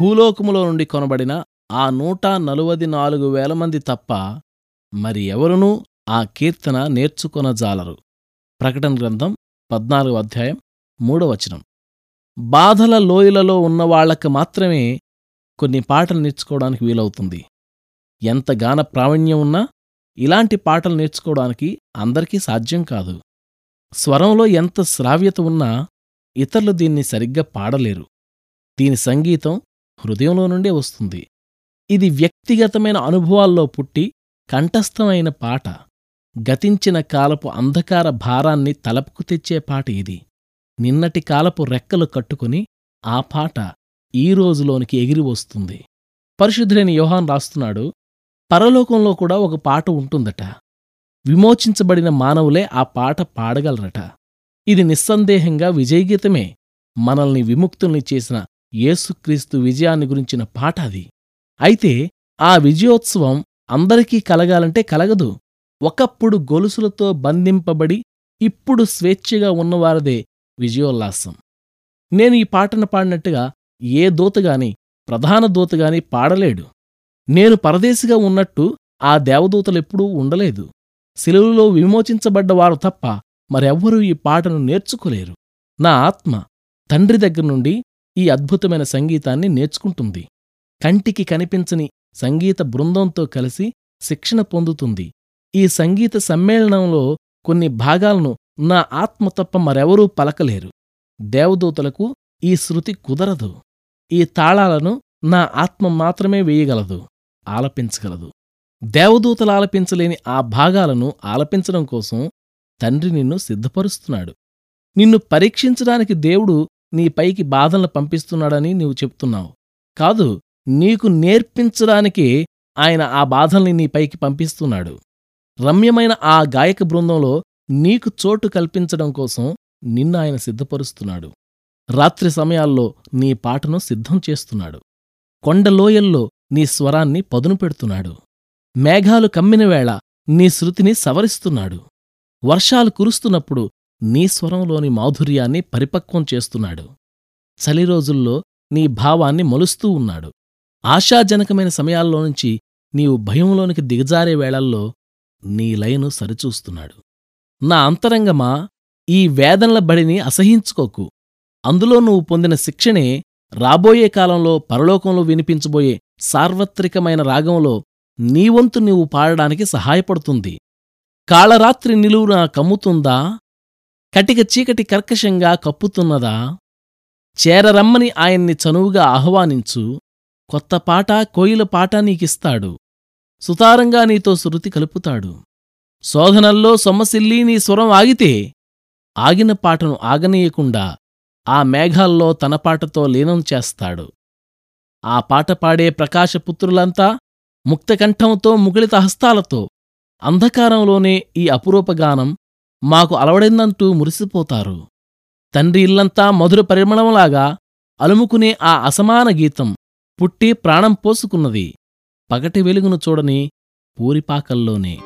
భూలోకములో నుండి కొనబడిన ఆ నూట నలువది నాలుగు వేల మంది తప్ప మరి ఎవరునూ ఆ కీర్తన నేర్చుకొనజాలరు. ప్రకటన గ్రంథం పద్నాలుగు అధ్యాయం మూడవచనం బాధల లోయలలో ఉన్నవాళ్ళకు మాత్రమే కొన్ని పాటలు నేర్చుకోవడానికి వీలవుతుంది. ఎంత గాన ప్రావీణ్యం ఉన్నా ఇలాంటి పాటలు నేర్చుకోవడానికి అందరికీ సాధ్యం కాదు. స్వరంలో ఎంత శ్రావ్యత ఉన్నా ఇతరులు దీన్ని సరిగ్గా పాడలేరు. దీని సంగీతం హృదయంలో నుండే వస్తుంది. ఇది వ్యక్తిగతమైన అనుభవాల్లో పుట్టి కంఠస్థమైన పాట గతించిన కాలపు అంధకార భారాన్ని తలపుకు తెచ్చే పాట ఇది. నిన్నటి కాలపు రెక్కలు కట్టుకుని ఆ పాట ఈ రోజులోనికి ఎగిరి వస్తుంది. పరిశుద్ధులైన యోహాన్ రాస్తున్నాడు పరలోకంలో కూడా ఒక పాట ఉంటుందట. విమోచించబడిన మానవులే ఆ పాట పాడగలరట. ఇది నిస్సందేహంగా విజయగీతమే. మనల్ని విముక్తుల్ని చేసిన యేసుక్రీస్తు విజయాన్ని గురించిన పాట అది. అయితే ఆ విజయోత్సవం అందరికీ కలగాలంటే కలగదు. ఒకప్పుడు గొలుసులతో బంధింపబడి ఇప్పుడు స్వేచ్ఛగా ఉన్నవారదే విజయోల్లాసం. నేను ఈ పాటను పాడినట్టుగా ఏ దూతగాని ప్రధాన దూతగాని పాడలేడు. నేను పరదేశిగా ఉన్నట్టు ఆ దేవదూతలెప్పుడూ ఉండలేదు. శిలువులో విమోచించబడ్డవారు తప్ప మరెవ్వరూ ఈ పాటను నేర్చుకోలేరు. నా ఆత్మ తండ్రి దగ్గర నుండి ఈ అద్భుతమైన సంగీతాన్ని నేర్చుకుంటుంది. కంటికి కనిపించని సంగీత బృందంతో కలిసి శిక్షణ పొందుతుంది. ఈ సంగీత సమ్మేళనంలో కొన్ని భాగాలను నా ఆత్మ తప్ప మరెవరూ పలకలేరు. దేవదూతలకు ఈ శృతి కుదరదు. ఈ తాళాలను నా ఆత్మ మాత్రమే వేయగలదు ఆలపించగలదు. దేవదూతలు ఆలపించలేని ఆ భాగాలను ఆలపించడం కోసం తండ్రి నిన్ను సిద్ధపరుస్తున్నాడు. నిన్ను పరీక్షించడానికి దేవుడు నీ పైకి బాధలను పంపిస్తున్నాడని నీవు చెప్తున్నావు. కాదు నీకు నేర్పించడానికి ఆయన ఆ బాధల్ని నీ పైకి పంపిస్తున్నాడు. రమ్యమైన ఆ గాయక బృందంలో నీకు చోటు కల్పించడం కోసం నిన్ను ఆయన సిద్ధపరుస్తున్నాడు. రాత్రి సమయాల్లో నీ పాటను సిద్ధం చేస్తున్నాడు. కొండలోయల్లో నీ స్వరాన్ని పదును పెడుతున్నాడు. మేఘాలు కమ్మినవేళ నీ శృతిని సవరిస్తున్నాడు. వర్షాలు కురుస్తున్నప్పుడు నీ స్వరంలోని మాధుర్యాన్ని పరిపక్వం చేస్తున్నాడు. చలి రోజుల్లో నీ భావాన్ని మలుస్తూ ఉన్నాడు. ఆశాజనకమైన సమయాల్లోనుంచి నీవు భయంలోనికి దిగజారే వేళల్లో నీ లయను సరిచూస్తున్నాడు. నా అంతరంగమా ఈ వేదనల బడిని అసహించుకోకు. అందులో నువ్వు పొందిన శిక్షణే రాబోయే కాలంలో పరలోకంలో వినిపించబోయే సార్వత్రికమైన రాగంలో నీవంతు నీవు పాడడానికి సహాయపడుతుంది. కాళరాత్రి నిలువున కమ్ముతుందా? కటిక చీకటి కర్కశంగా కప్పుతున్నదా? చేరరమ్మని ఆయన్ని చనువుగా ఆహ్వానించు. కొత్త పాట కోయిల పాట నీకిస్తాడు. సుతారంగా నీతో శృతి కలుపుతాడు. శోధనల్లో సొమ్మసిల్లి నీ స్వరం ఆగితే ఆగిన పాటను ఆగనీయకుండా ఆ మేఘాల్లో తన పాటతో లీనం చేస్తాడు. ఆ పాట పాడే ప్రకాశపుత్రులంతా ముక్తకంఠంతో ముగిలిత హస్తాలతో అంధకారంలోనే ఈ అపురూపగానం మాకు అలవడిందంటూ మురిసిపోతారు. తండ్రి ఇల్లంతా మధుర పరిమళంలాగా అలుముకునే ఆ అసమాన గీతం పుట్టి ప్రాణం పోసుకున్నది. పగటి వెలుగును చూడని పూరిపాకల్లోనే.